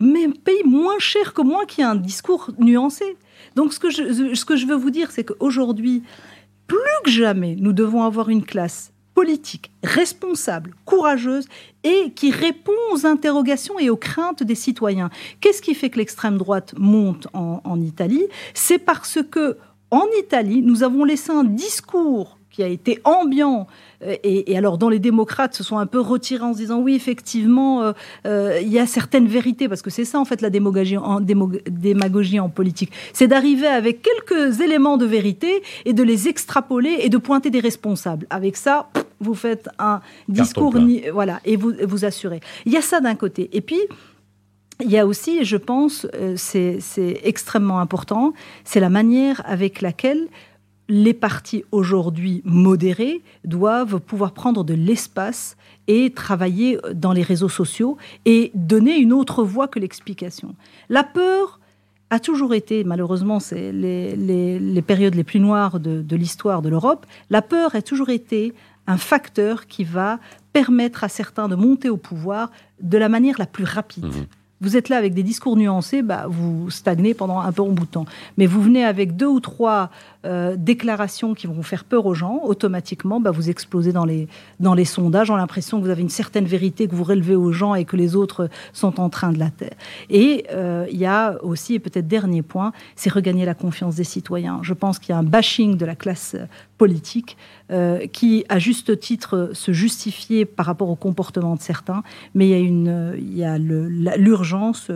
Speaker 2: mais payent moins cher que moi qui ai un discours nuancé. Donc ce que je, ce que je veux vous dire, c'est qu'aujourd'hui, plus que jamais, nous devons avoir une classe politique, responsable, courageuse et qui répond aux interrogations et aux craintes des citoyens. Qu'est-ce qui fait que l'extrême droite monte en, en Italie? C'est parce que en Italie, nous avons laissé un discours qui a été ambiant. Et, et, alors, dans les démocrates, se sont un peu retirés en se disant oui, effectivement, euh, euh, il y a certaines vérités, parce que c'est ça, en fait, la démagogie en, démagogie en politique. C'est d'arriver avec quelques éléments de vérité et de les extrapoler et de pointer des responsables. Avec ça, vous faites un discours, voilà, et vous vous assurez. Il y a ça d'un côté. Et puis, il y a aussi, je pense, euh, c'est extrêmement important, c'est la manière avec laquelle les partis aujourd'hui modérés doivent pouvoir prendre de l'espace et travailler dans les réseaux sociaux et donner une autre voie que l'explication. La peur a toujours été, malheureusement, c'est les, les, périodes les plus noires de, de l'histoire de l'Europe, la peur a toujours été un facteur qui va permettre à certains de monter au pouvoir de la manière la plus rapide. Mmh vous êtes là avec des discours nuancés, bah, vous stagnez pendant un bon bout de temps. Mais vous venez avec deux ou trois euh, déclarations qui vont faire peur aux gens, automatiquement, bah, vous explosez dans les, dans les sondages, ont l'impression que vous avez une certaine vérité que vous relevez aux gens et que les autres sont en train de la taire. Et euh, il y a aussi, et peut-être dernier point, c'est regagner la confiance des citoyens. Je pense qu'il y a un bashing de la classe politique euh, qui, à juste titre, se justifier par rapport au comportement de certains, mais il y a, une, il y a l'urgence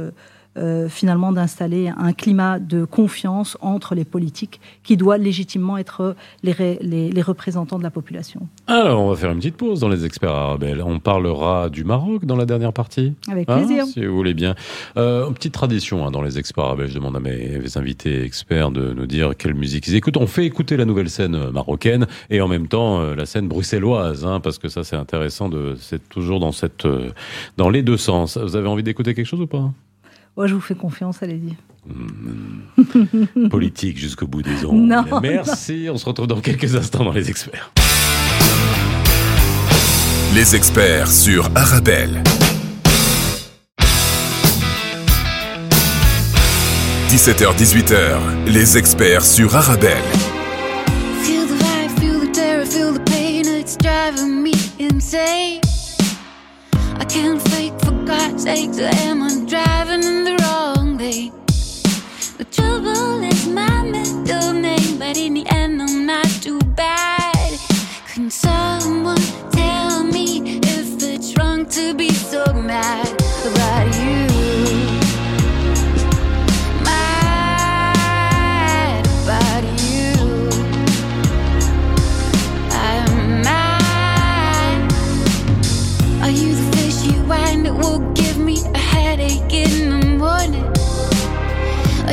Speaker 2: euh, finalement d'installer un climat de confiance entre les politiques qui doit légitimement être les, les, représentants de la population.
Speaker 1: Alors, on va faire une petite pause dans les experts arabes. On parlera du Maroc dans la dernière partie.
Speaker 2: Avec plaisir.
Speaker 1: Ah, si vous voulez bien. Euh, petite tradition hein, dans les experts arabes. Je demande à mes invités experts de nous dire quelle musique ils écoutent. On fait écouter la nouvelle scène marocaine et en même temps euh, la scène bruxelloise, hein, parce que ça c'est intéressant. De, c'est toujours dans cette, dans les deux sens. Vous avez envie d'écouter quelque chose ou pas?
Speaker 2: Oh, je vous fais confiance, allez-y.
Speaker 1: Hmm. Politique jusqu'au bout des ongles. Merci, on se retrouve dans quelques instants dans Les Experts.
Speaker 4: Les Experts sur Arabelle. 17h-18h, Les Experts sur Arabelle. Feel the vibe, feel the terror, feel the pain, it's driving me insane. Can't fake for God's sake, am I driving in the wrong lane? The trouble is my middle name, but in the end I'm not too bad. Can someone tell me if it's wrong to be so mad about you?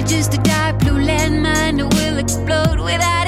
Speaker 4: Just a dark blue landmine that will explode without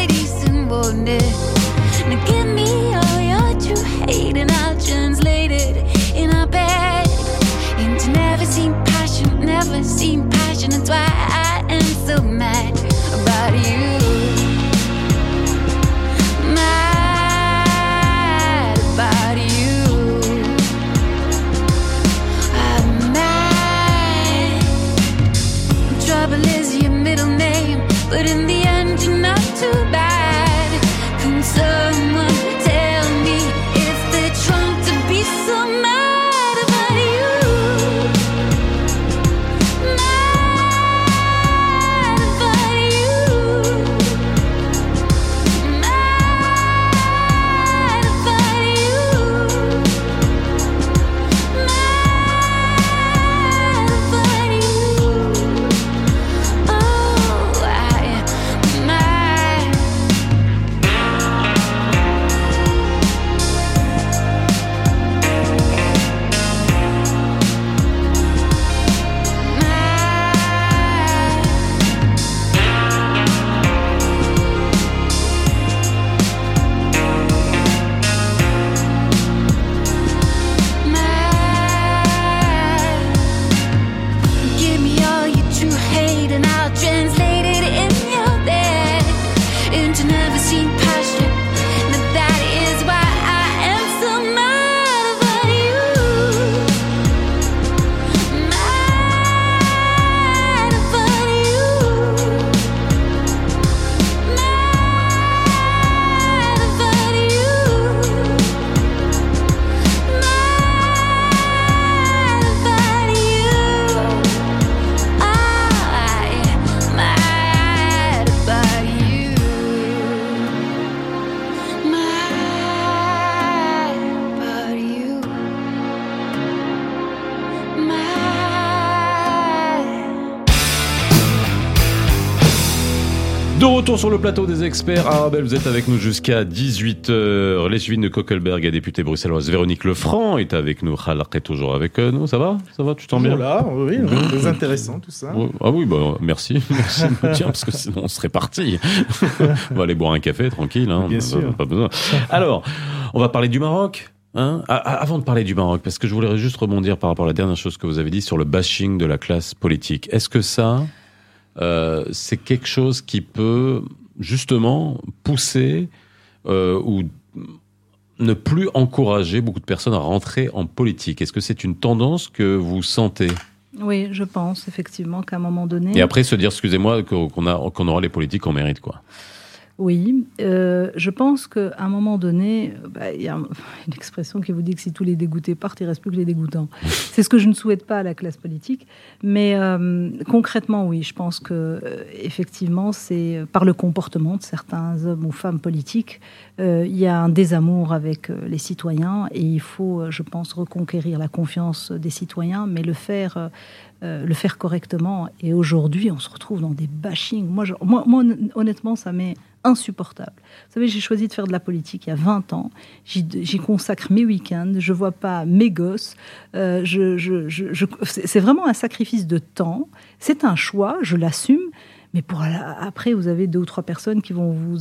Speaker 1: retour sur le plateau des experts, Arabelle, vous êtes avec nous jusqu'à 18h. Les suivis de Coquelberg, la députée bruxelloise Véronique Lefranc est avec nous. Khalaq est toujours avec nous. Ça va? Ça va? Tu t'en bien
Speaker 3: Voilà, oui, très intéressant tout ça.
Speaker 1: Ah oui, bah, merci. Merci de me dire, parce que sinon on serait parti. on va aller boire un café tranquille. Hein,
Speaker 3: Bien
Speaker 1: on
Speaker 3: sûr.
Speaker 1: Pas besoin. Alors, on va parler du Maroc. Hein? Ah, ah, avant de parler du Maroc, parce que je voulais juste rebondir par rapport à la dernière chose que vous avez dit sur le bashing de la classe politique. Est-ce que ça, euh, c'est quelque chose qui peut justement pousser euh, ou ne plus encourager beaucoup de personnes à rentrer en politique Est-ce que c'est une tendance que vous sentez?
Speaker 2: Oui, je pense effectivement qu'à un moment donné.
Speaker 1: Et après se dire, excusez-moi, qu'on aura les politiques qu'on mérite, quoi.
Speaker 2: Oui, euh, je pense qu'à un moment donné, bah, il y a une expression qui vous dit que si tous les dégoûtés partent, il ne reste plus que les dégoûtants. C'est ce que je ne souhaite pas à la classe politique. Mais euh, concrètement, oui, je pense que euh, effectivement, c'est par le comportement de certains hommes ou femmes politiques, il y a un désamour avec les citoyens et il faut, je pense, reconquérir la confiance des citoyens, mais le faire le faire correctement. Et aujourd'hui, on se retrouve dans des bashings. Moi, moi, moi, honnêtement, ça m'est insupportable. Vous savez, j'ai choisi de faire de la politique il y a 20 ans. J'y consacre mes week-ends. Je vois pas mes gosses. Euh, c'est vraiment un sacrifice de temps. C'est un choix, je l'assume. Mais pour après, vous avez deux ou trois personnes qui vont vous,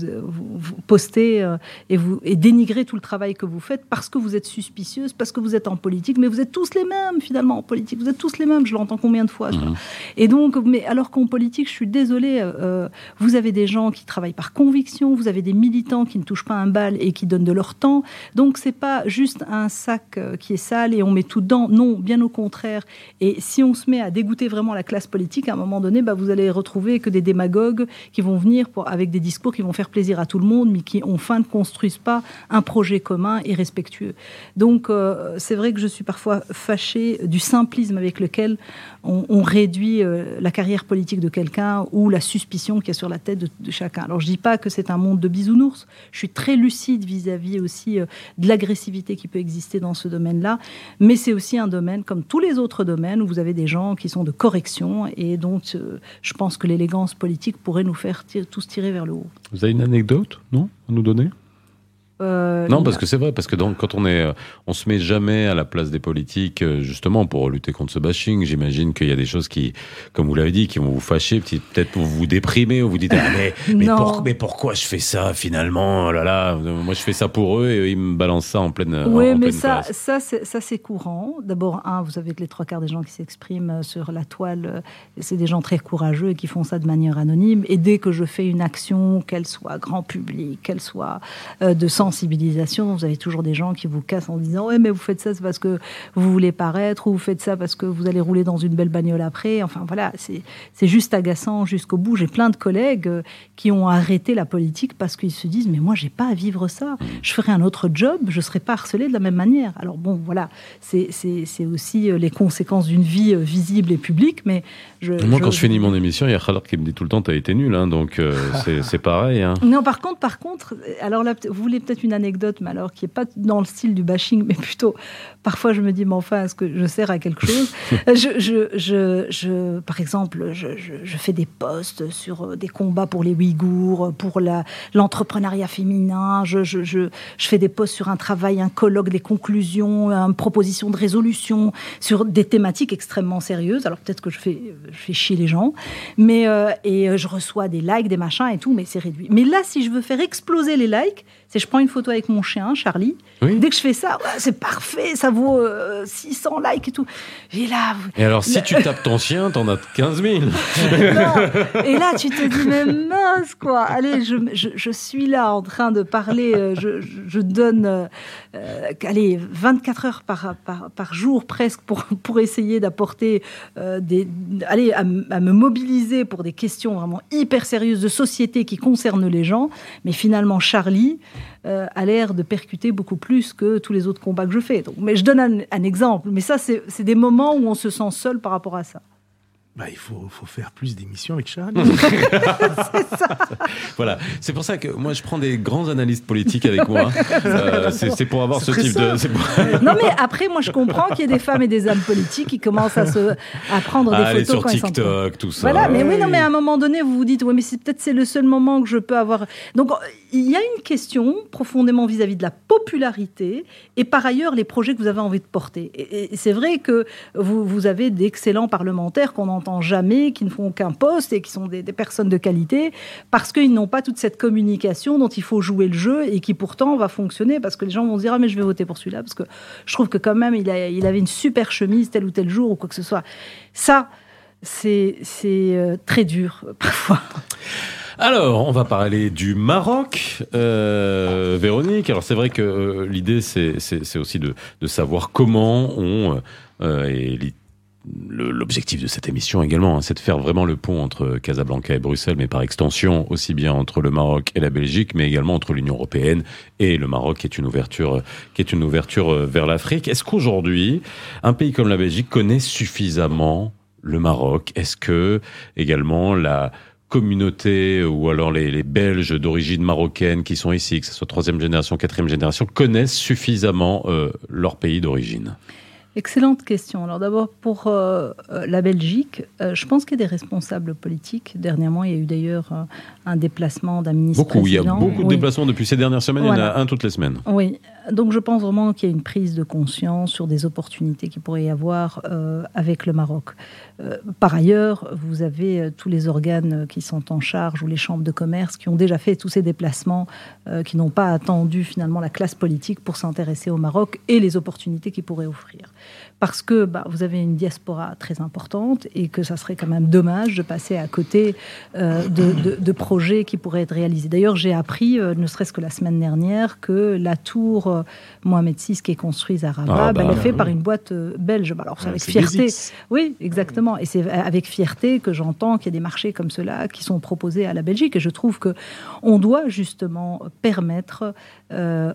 Speaker 2: poster euh, et, vous, et dénigrer tout le travail que vous faites parce que vous êtes suspicieuse, parce que vous êtes en politique. Mais vous êtes tous les mêmes, finalement, en politique. Vous êtes tous les mêmes. Je l'entends combien de fois mmh. Et donc, mais alors qu'en politique, je suis désolée, euh, euh, vous avez des gens qui travaillent par conviction, vous avez des militants qui ne touchent pas un bal et qui donnent de leur temps. Donc, c'est pas juste un sac qui est sale et on met tout dedans. Non, bien au contraire. Et si on se met à dégoûter vraiment la classe politique, à un moment donné, bah, vous allez retrouver que des démagogues qui vont venir avec des discours qui vont faire plaisir à tout le monde, mais qui, enfin, ne construisent pas un projet commun et respectueux. Donc, euh, c'est vrai que je suis parfois fâchée du simplisme avec lequel on, réduit euh, la carrière politique de quelqu'un ou la suspicion qu'il y a sur la tête de, chacun. Alors, je dis pas que c'est un monde de bisounours. Je suis très lucide vis-à-vis aussi euh, de l'agressivité qui peut exister dans ce domaine-là, mais c'est aussi un domaine, comme tous les autres domaines, où vous avez des gens qui sont de correction et dont je pense que l'élégance politique pourrait nous faire tous tirer vers le haut.
Speaker 1: Vous avez une anecdote, non, à nous donner? Euh, non, parce que c'est vrai, parce que donc, quand on est, euh, on se met jamais à la place des politiques, euh, justement pour lutter contre ce bashing. J'imagine qu'il y a des choses qui, comme vous l'avez dit, qui vont vous fâcher, peut-être pour vous déprimer, ou vous dites ah, mais mais, pourquoi je fais ça finalement oh Là là, moi je fais ça pour eux et ils me balancent ça en pleine.
Speaker 2: Oui, mais ça, ça, ça c'est courant. D'abord, un, vous avez que les trois quarts des gens qui s'expriment sur la toile, c'est des gens très courageux et qui font ça de manière anonyme. Et dès que je fais une action, qu'elle soit grand public, qu'elle soit de sens sensibilisation. Vous avez toujours des gens qui vous cassent en disant Ouais, mais vous faites ça, c'est parce que vous voulez paraître, ou vous faites ça parce que vous allez rouler dans une belle bagnole après. Enfin voilà, c'est juste agaçant jusqu'au bout. J'ai plein de collègues euh, qui ont arrêté la politique parce qu'ils se disent Mais moi, j'ai pas à vivre ça. Je ferai un autre job, je serai pas harcelé de la même manière. Alors bon, voilà, c'est aussi euh, les conséquences d'une vie euh, visible et publique. Mais je,
Speaker 1: moi, quand je finis mon émission, il y a Khaled qui me dit tout le temps T'as été nul, hein, donc c'est pareil. Hein.
Speaker 2: Non, par contre, par contre, alors là, vous voulez peut-être une anecdote, mais alors qui n'est pas dans le style du bashing, mais plutôt, parfois je me dis, mais enfin, est-ce que je sers à quelque chose? Je, je, je, Par exemple, je, fais des posts sur euh, des combats pour les Ouïghours, pour l'entrepreneuriat féminin, je, fais des posts sur un travail, un colloque, des conclusions, une proposition de résolution, sur des thématiques extrêmement sérieuses. Alors peut-être que je fais, je fais chier les gens, mais euh, et euh, je reçois des likes, des machins et tout, mais c'est réduit. Mais là, si je veux faire exploser les likes, c'est je prends une photo avec mon chien, Charlie. Dès que je fais ça, c'est parfait, ça vaut 600 euh, likes et tout.
Speaker 1: Et là. Et alors, si tu tapes ton chien, t'en as 15 000.
Speaker 2: Et là, tu te dis, mais mince, quoi. Allez, je, je, suis là en train de parler. Euh, je, je donne, euh, allez, 24 heures par, par, par, jour presque pour, pour essayer d'apporter des. Allez, à, à me mobiliser pour des questions vraiment hyper sérieuses de société qui concernent les gens. Mais finalement, Charlie, euh, a l'air de percuter beaucoup plus que tous les autres combats que je fais. Donc, mais je donne un, exemple. Mais ça, c'est des moments où on se sent seul par rapport à ça.
Speaker 3: Bah, il faut, faut, faire plus d'émissions avec Charles.
Speaker 1: c'est ça. Voilà, c'est pour ça que moi je prends des grands analystes politiques avec moi. Euh, c'est pour avoir ce type de.
Speaker 2: non mais après moi je comprends qu'il y ait des femmes et des hommes politiques qui commencent à se à prendre des
Speaker 1: Aller
Speaker 2: photos
Speaker 1: sur TikTok, tout ça.
Speaker 2: Voilà, mais oui non mais à un moment donné vous vous dites oui mais c'est peut-être c'est le seul moment que je peux avoir. Donc il y a une question profondément vis-à-vis de la popularité et par ailleurs les projets que vous avez envie de porter. Et, c'est vrai que vous, vous avez d'excellents parlementaires qu'on entend jamais, qui ne font aucun poste et qui sont des, personnes de qualité, parce qu'ils n'ont pas toute cette communication dont il faut jouer le jeu et qui pourtant va fonctionner, parce que les gens vont dire ah mais je vais voter pour celui-là, parce que je trouve que quand même il, a, il avait une super chemise tel ou tel jour ou quoi que ce soit. Ça, c'est euh, très dur parfois.
Speaker 1: Alors, on va parler du Maroc, euh, Véronique. Alors, c'est vrai que euh, l'idée, c'est aussi de, savoir comment on, et l'objectif de cette émission également, hein, c'est de faire vraiment le pont entre Casablanca et Bruxelles, mais par extension aussi bien entre le Maroc et la Belgique, mais également entre l'Union européenne et le Maroc, qui est une ouverture, qui est une ouverture euh, vers l'Afrique. Est-ce qu'aujourd'hui, un pays comme la Belgique connaît suffisamment le Maroc? Est-ce que également la communauté ou alors les, les Belges d'origine marocaine qui sont ici, que ce soit troisième génération, quatrième génération, connaissent suffisamment euh, leur pays d'origine?
Speaker 2: Excellente question. Alors d'abord pour euh, euh, la Belgique, euh, je pense qu'il y a des responsables politiques. Dernièrement, il y a eu d'ailleurs un déplacement d'un ministre.
Speaker 1: Beaucoup, il y a beaucoup de déplacements depuis ces dernières semaines. Il y en a un toutes les semaines.
Speaker 2: Oui, donc je pense vraiment qu'il y a une prise de conscience sur des opportunités qu'il pourrait y avoir avec le Maroc. par ailleurs, vous avez tous les organes qui sont en charge ou les chambres de commerce qui ont déjà fait tous ces déplacements, qui n'ont pas attendu finalement la classe politique pour s'intéresser au Maroc et les opportunités qu'il pourrait offrir parce que bah, vous avez une diaspora très importante et que ça serait quand même dommage de passer à côté euh, de, projets qui pourraient être réalisés. D'ailleurs, j'ai appris, euh, ne serait-ce que la semaine dernière, que la tour euh, Mohamed VI qui est construite à Rabat, ah, bah, elle est faite par une boîte belge. Bah, alors, c'est avec fierté. Oui, exactement. Et c'est avec fierté que j'entends qu'il y a des marchés comme cela qui sont proposés à la Belgique. Et je trouve que on doit justement permettre,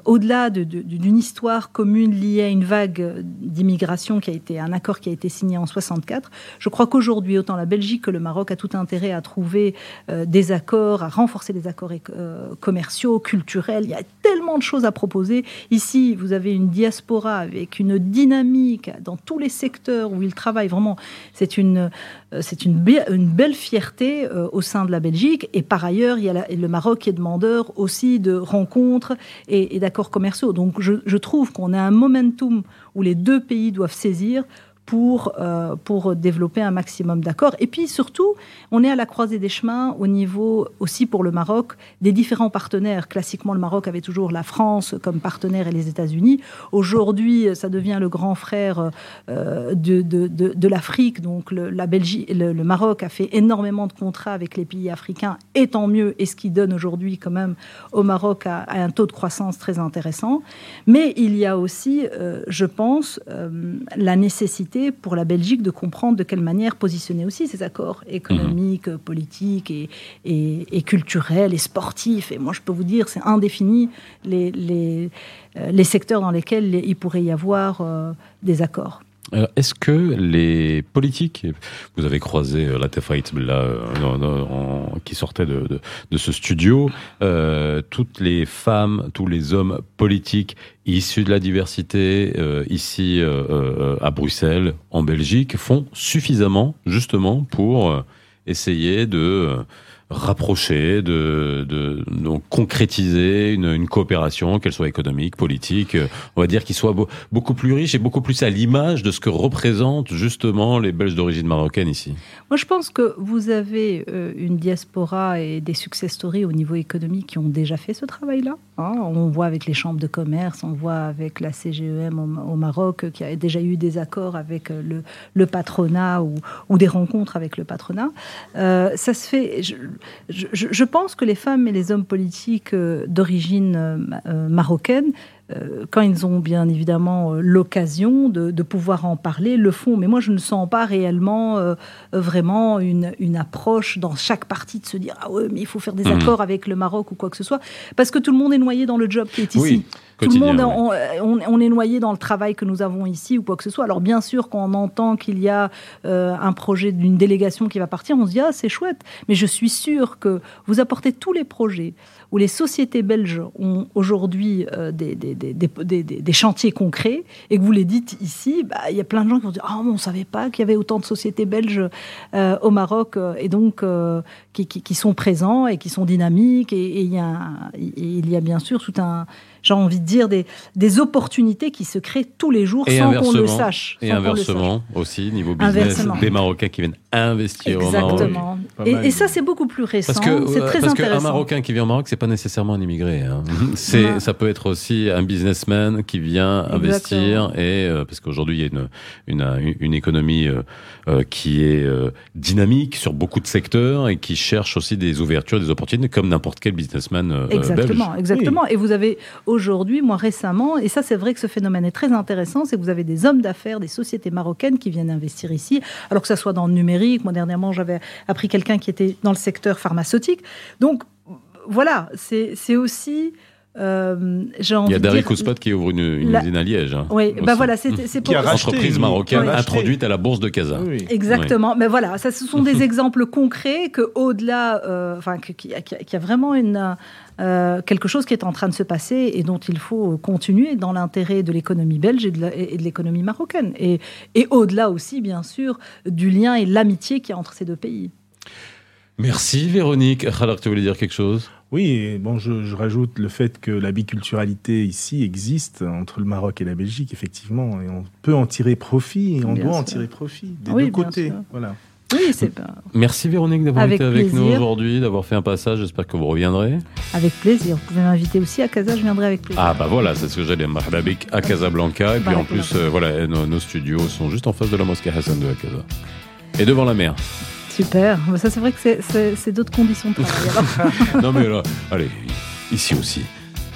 Speaker 2: au-delà d'une histoire commune liée à une vague d'immigration qui a été un accord qui a été signé en 64. Je crois qu'aujourd'hui, autant la Belgique que le Maroc a tout intérêt à trouver euh, des accords, à renforcer les accords euh, commerciaux, culturels. Il y a tellement de choses à proposer. Ici, vous avez une diaspora avec une dynamique dans tous les secteurs où ils travaillent. Vraiment, c'est une, euh, c'est une, belle fierté au sein de la Belgique. Et par ailleurs, il y a le Maroc qui est demandeur aussi de rencontres et, d'accords commerciaux. Donc, je trouve qu'on a un momentum où les deux pays doivent saisir pour, euh, pour développer un maximum d'accords. Et puis surtout, on est à la croisée des chemins au niveau aussi pour le Maroc des différents partenaires. Classiquement, le Maroc avait toujours la France comme partenaire et les États-Unis. Aujourd'hui, ça devient le grand frère euh, de, de, de, l'Afrique. Donc le, la Belgique, le, Maroc a fait énormément de contrats avec les pays africains, et tant mieux, et ce qui donne aujourd'hui quand même au Maroc un taux de croissance très intéressant. Mais il y a aussi, euh, je pense, la nécessité pour la Belgique de comprendre de quelle manière positionner aussi ces accords économiques, mhm. politiques et, et, culturels et sportifs. Et moi, je peux vous dire, c'est indéfini les, les, euh, les, secteurs dans lesquels il pourrait y avoir euh, des accords.
Speaker 1: Est-ce que les politiques, vous avez croisé euh, la Tefait là, euh, qui sortait de, de, ce studio, euh, toutes les femmes, tous les hommes politiques issus de la diversité ici à Bruxelles, en Belgique, font suffisamment justement pour essayer de rapprocher, de, de, concrétiser une, coopération, qu'elle soit économique, politique, euh, on va dire qu'il soit beaucoup plus riche et beaucoup plus à l'image de ce que représentent justement les Belges d'origine marocaine ici.
Speaker 2: Moi, je pense que vous avez euh, une diaspora et des success stories au niveau économique qui ont déjà fait ce travail-là. Hein. On voit avec les chambres de commerce, on voit avec la CGEM au, Maroc qui a déjà eu des accords avec euh, le, patronat ou, des rencontres avec le patronat. Euh, ça se fait. Je, pense que les femmes et les hommes politiques euh, d'origine euh, euh, marocaine quand ils ont bien évidemment l'occasion de, pouvoir en parler, le font. Mais moi, je ne sens pas réellement vraiment une, approche dans chaque partie de se dire ah ouais, mais il faut faire des mmh. accords avec le Maroc ou quoi que ce soit, parce que tout le monde est noyé dans le job qui est ici. Tout le monde, on, est noyé dans le travail que nous avons ici ou quoi que ce soit. Alors bien sûr, quand on entend qu'il y a euh, un projet d'une délégation qui va partir, on se dit ah c'est chouette. Mais je suis sûre que vous apportez tous les projets où les sociétés belges ont aujourd'hui euh, des, chantiers concrets et que vous les dites ici, bah, il y a plein de gens qui vont dire ah on ne savait pas qu'il y avait autant de sociétés belges euh, au Maroc et donc qui, sont présents et qui sont dynamiques et, il, y y a bien sûr tout un j'ai envie de dire, des, des opportunités qui se créent tous les jours sans qu'on le sache.
Speaker 1: Et inversement aussi, niveau business, des Marocains qui viennent investir au Maroc. Exactement.
Speaker 2: Et, ça, c'est beaucoup plus récent. Parce que c'est très
Speaker 1: parce qu'un Marocain qui vient au Maroc, c'est pas nécessairement un immigré. Hein. C'est, ça peut être aussi un businessman qui vient investir et euh, parce qu'aujourd'hui il y a une une, une économie euh, euh, qui est dynamique sur beaucoup de secteurs et qui cherche aussi des ouvertures, des opportunités comme n'importe quel businessman
Speaker 2: exactement,
Speaker 1: belge.
Speaker 2: Exactement. Et vous avez aujourd'hui, moi récemment, et ça c'est vrai que ce phénomène est très intéressant, c'est que vous avez des hommes d'affaires, des sociétés marocaines qui viennent investir ici, alors que ça soit dans le numérique. Moi dernièrement, j'avais appris quelqu'un qui était dans le secteur pharmaceutique. Donc voilà, c'est aussi
Speaker 1: euh, Il y a Dari Kouspot qui ouvre une, usine à Liège.
Speaker 2: Hein, oui, ben voilà, c'est pour
Speaker 1: une entreprise marocaine introduite à la bourse de Casa.
Speaker 2: Exactement, mais voilà, ça, ce sont des exemples concrets que au-delà, euh, enfin, qu'il y, a vraiment une euh, quelque chose qui est en train de se passer et dont il faut continuer dans l'intérêt de l'économie belge et de l'économie marocaine, et, et au-delà aussi, bien sûr, du lien et l'amitié qu'il y a entre ces deux pays.
Speaker 1: Merci Véronique. Alors, tu voulais dire quelque chose?
Speaker 3: Oui, bon, je, rajoute le fait que la biculturalité ici existe entre le Maroc et la Belgique, effectivement, et on peut en tirer profit, et on doit en tirer profit des deux côtés. Voilà.
Speaker 2: Oui, c'est pas...
Speaker 1: Merci Véronique d'avoir été avec nous aujourd'hui, d'avoir fait un passage. J'espère que vous reviendrez.
Speaker 2: Avec plaisir. Vous pouvez m'inviter aussi à Casa, je viendrai avec plaisir.
Speaker 1: Ah bah voilà, c'est ce que j'allais dire. à Casablanca. Et puis en plus, euh, voilà, nos, studios sont juste en face de la mosquée Hassan de Casa. Et devant la mer.
Speaker 2: Super. Ça, c'est vrai que c'est d'autres conditions de travail.
Speaker 1: non, mais là, allez, ici aussi.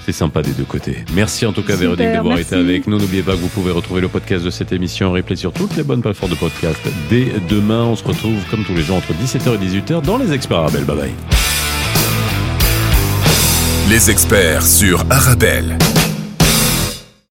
Speaker 1: C'est sympa des deux côtés. Merci en tout cas, Véronique, d'avoir été avec nous. N'oubliez pas que vous pouvez retrouver le podcast de cette émission en replay sur toutes les bonnes plateformes de podcast. Dès demain, on se retrouve comme tous les jours entre 17h et 18h dans Les Experts Arabelle. Bye bye.
Speaker 4: Les Experts sur Arabelle.